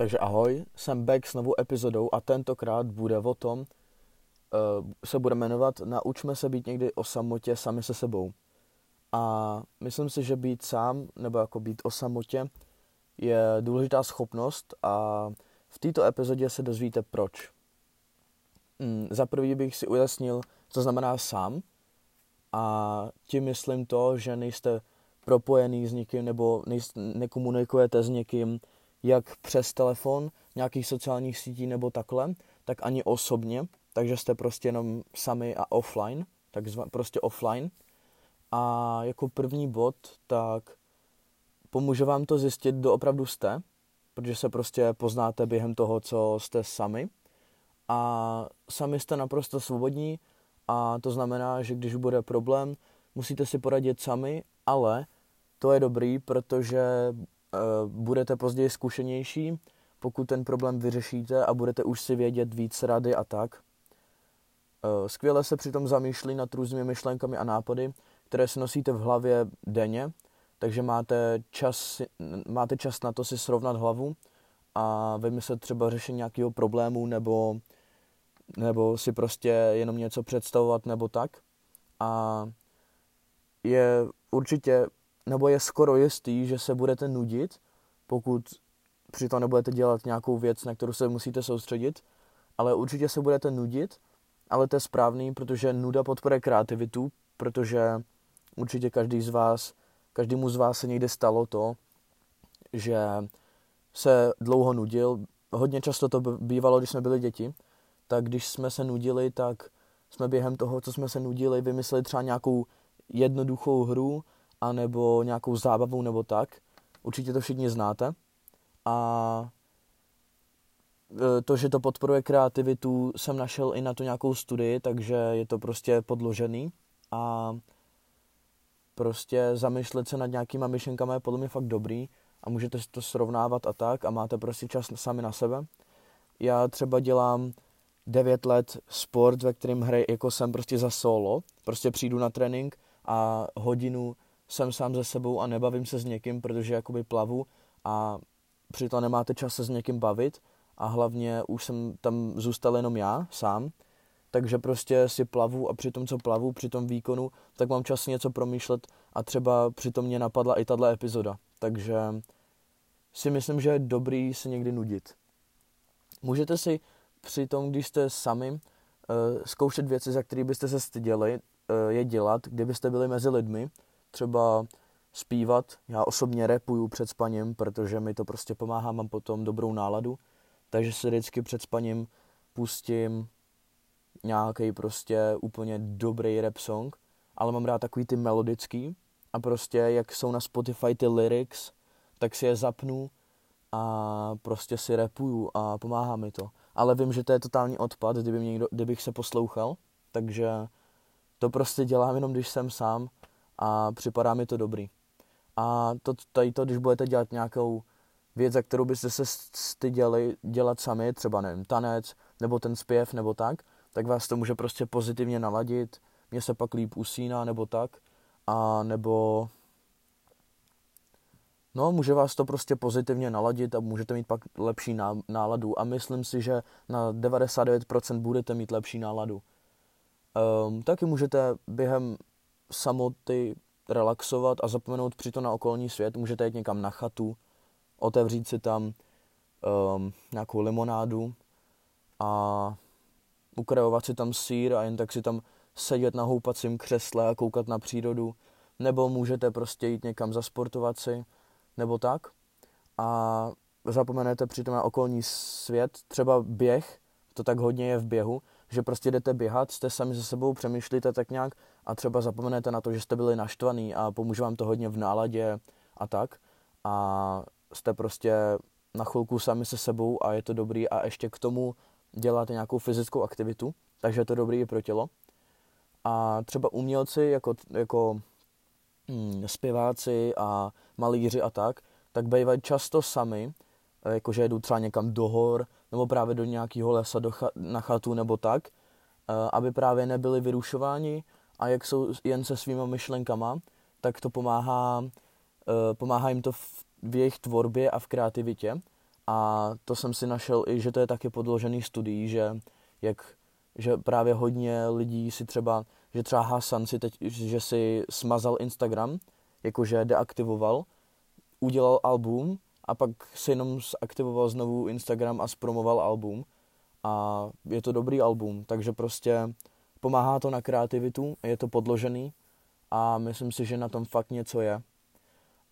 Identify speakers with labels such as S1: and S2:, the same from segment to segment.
S1: Takže ahoj, jsem back s novou epizodou a tentokrát bude o tom, uh, se bude jmenovat Naučme se být někdy o samotě sami se sebou. A myslím si, že být sám, nebo jako být o samotě, je důležitá schopnost a v této epizodě se dozvíte proč. Mm, za prvý bych si ujasnil, co znamená sám a tím myslím to, že nejste propojený s někým nebo nejste, nekomunikujete s někým, jak přes telefon, nějakých sociálních sítí nebo takhle, tak ani osobně, takže jste prostě jenom sami a offline, takzvaně prostě offline. A jako první bod, tak pomůže vám to zjistit, kdo opravdu jste, protože se prostě poznáte během toho, co jste sami. A sami jste naprosto svobodní a to znamená, že když bude problém, musíte si poradit sami, ale to je dobrý, protože budete později zkušenější, pokud ten problém vyřešíte a budete už si vědět víc rady a tak. Eh, skvěle se přitom zamýšlí nad různými myšlenkami a nápady, které si nosíte v hlavě denně, takže máte čas, máte čas na to si srovnat hlavu a vymyslet třeba řešení nějakého problému nebo, nebo si prostě jenom něco představovat nebo tak. A je určitě nebo je skoro jistý, že se budete nudit, pokud přitom nebudete dělat nějakou věc, na kterou se musíte soustředit, ale určitě se budete nudit, ale to je správný, protože nuda podporuje kreativitu, protože určitě každý z vás, každému z vás se někdy stalo to, že se dlouho nudil. Hodně často to bývalo, když jsme byli děti, tak když jsme se nudili, tak jsme během toho, co jsme se nudili, vymysleli třeba nějakou jednoduchou hru, anebo nějakou zábavu nebo tak. Určitě to všichni znáte. A e, to, že to podporuje kreativitu, jsem našel i na to nějakou studii, takže je to prostě podložený. A prostě zamýšlet se nad nějakýma myšlenkami je podle mě fakt dobrý a můžete si to srovnávat a tak a máte prostě čas sami na sebe. Já třeba dělám 9 let sport, ve kterém hry jako jsem prostě za solo. Prostě přijdu na trénink a hodinu jsem sám ze sebou a nebavím se s někým, protože jakoby plavu a přitom nemáte čas se s někým bavit a hlavně už jsem tam zůstal jenom já sám, takže prostě si plavu a při tom, co plavu, při tom výkonu, tak mám čas něco promýšlet a třeba přitom mě napadla i tahle epizoda. Takže si myslím, že je dobrý se někdy nudit. Můžete si při tom, když jste sami, uh, zkoušet věci, za které byste se styděli, uh, je dělat, kdybyste byli mezi lidmi, třeba zpívat. Já osobně repuju před spaním, protože mi to prostě pomáhá, mám potom dobrou náladu. Takže si vždycky před spaním pustím nějaký prostě úplně dobrý rap song, ale mám rád takový ty melodický a prostě jak jsou na Spotify ty lyrics, tak si je zapnu a prostě si repuju a pomáhá mi to. Ale vím, že to je totální odpad, kdyby mě někdo, kdybych se poslouchal, takže to prostě dělám jenom, když jsem sám a připadá mi to dobrý. A to, tady to, když budete dělat nějakou věc, za kterou byste se styděli dělat sami, třeba nevím, tanec, nebo ten zpěv, nebo tak, tak vás to může prostě pozitivně naladit, mě se pak líp usíná, nebo tak, a nebo No, může vás to prostě pozitivně naladit a můžete mít pak lepší náladu. A myslím si, že na 99% budete mít lepší náladu. Um, taky můžete během samoty relaxovat a zapomenout přitom na okolní svět. Můžete jít někam na chatu, otevřít si tam um, nějakou limonádu a ukrajovat si tam sír a jen tak si tam sedět na houpacím křesle a koukat na přírodu. Nebo můžete prostě jít někam zasportovat si, nebo tak. A zapomenete přitom na okolní svět, třeba běh, to tak hodně je v běhu, že prostě jdete běhat, jste sami se sebou, přemýšlíte tak nějak a třeba zapomenete na to, že jste byli naštvaný a pomůže vám to hodně v náladě a tak. A jste prostě na chvilku sami se sebou a je to dobrý a ještě k tomu děláte nějakou fyzickou aktivitu, takže je to dobrý i pro tělo. A třeba umělci jako, jako hm, zpěváci a malíři a tak, tak bývají často sami, jakože jdu třeba někam do hor, nebo právě do nějakého lesa do cha- na chatu nebo tak, eh, aby právě nebyli vyrušováni a jak jsou jen se svýma myšlenkama, tak to pomáhá, eh, pomáhá jim to v, v jejich tvorbě a v kreativitě. A to jsem si našel i, že to je taky podložený studií, že, jak, že právě hodně lidí si třeba, že třeba Hasan si teď, že si smazal Instagram, jakože deaktivoval, udělal album a pak si jenom zaktivoval znovu Instagram a zpromoval album a je to dobrý album, takže prostě pomáhá to na kreativitu, je to podložený a myslím si, že na tom fakt něco je.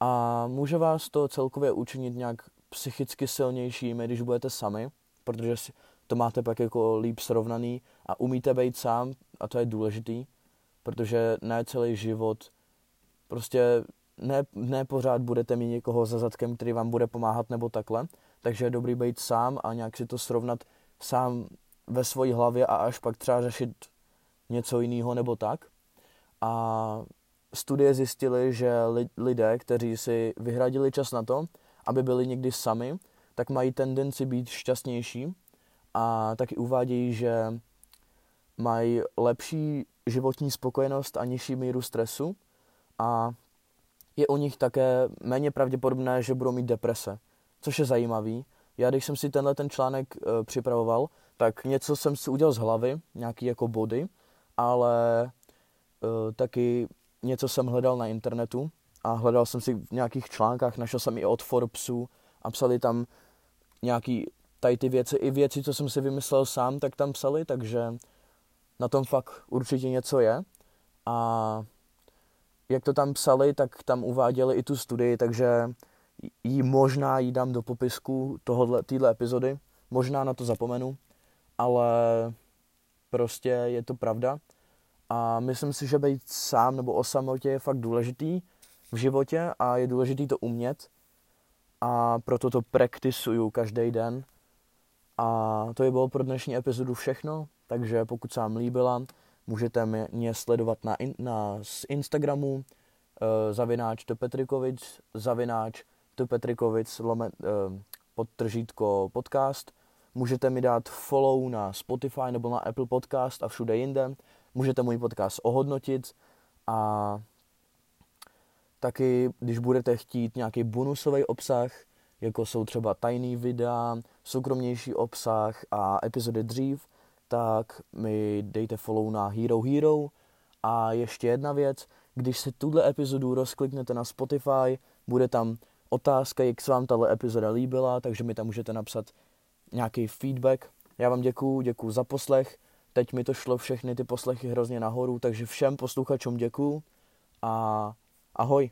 S1: A může vás to celkově učinit nějak psychicky silnějšími, když budete sami, protože to máte pak jako líp srovnaný a umíte být sám a to je důležitý, protože ne celý život, prostě ne, ne pořád budete mít někoho za zadkem, který vám bude pomáhat nebo takhle, takže je dobrý být sám a nějak si to srovnat sám ve své hlavě a až pak třeba řešit něco jiného nebo tak. A studie zjistily, že lidé, kteří si vyhradili čas na to, aby byli někdy sami, tak mají tendenci být šťastnější a taky uvádějí, že mají lepší životní spokojenost a nižší míru stresu a je u nich také méně pravděpodobné, že budou mít deprese, což je zajímavý. Já když jsem si tenhle ten článek e, připravoval, tak něco jsem si udělal z hlavy, nějaký jako body, ale e, taky něco jsem hledal na internetu a hledal jsem si v nějakých článkách, našel jsem i od Forbesu a psali tam nějaký tady ty věci, i věci, co jsem si vymyslel sám, tak tam psali, takže na tom fakt určitě něco je. A jak to tam psali, tak tam uváděli i tu studii, takže ji možná jí dám do popisku téhle epizody. Možná na to zapomenu, ale prostě je to pravda. A myslím si, že být sám nebo o samotě je fakt důležitý v životě a je důležitý to umět. A proto to praktisuju každý den. A to je bylo pro dnešní epizodu všechno, takže pokud se vám líbila, můžete mě sledovat na, in, na Instagramu uh, zavináč Petrikovic, zavináč Petrikovic, lome, uh, podtržítko podcast. Můžete mi dát follow na Spotify nebo na Apple Podcast a všude jinde. Můžete můj podcast ohodnotit a taky, když budete chtít nějaký bonusový obsah, jako jsou třeba tajný videa, soukromnější obsah a epizody dřív, tak mi dejte follow na Hero Hero. A ještě jedna věc, když si tuhle epizodu rozkliknete na Spotify, bude tam otázka, jak se vám tahle epizoda líbila, takže mi tam můžete napsat nějaký feedback. Já vám děkuju, děkuju za poslech. Teď mi to šlo všechny ty poslechy hrozně nahoru, takže všem posluchačům děkuju a ahoj.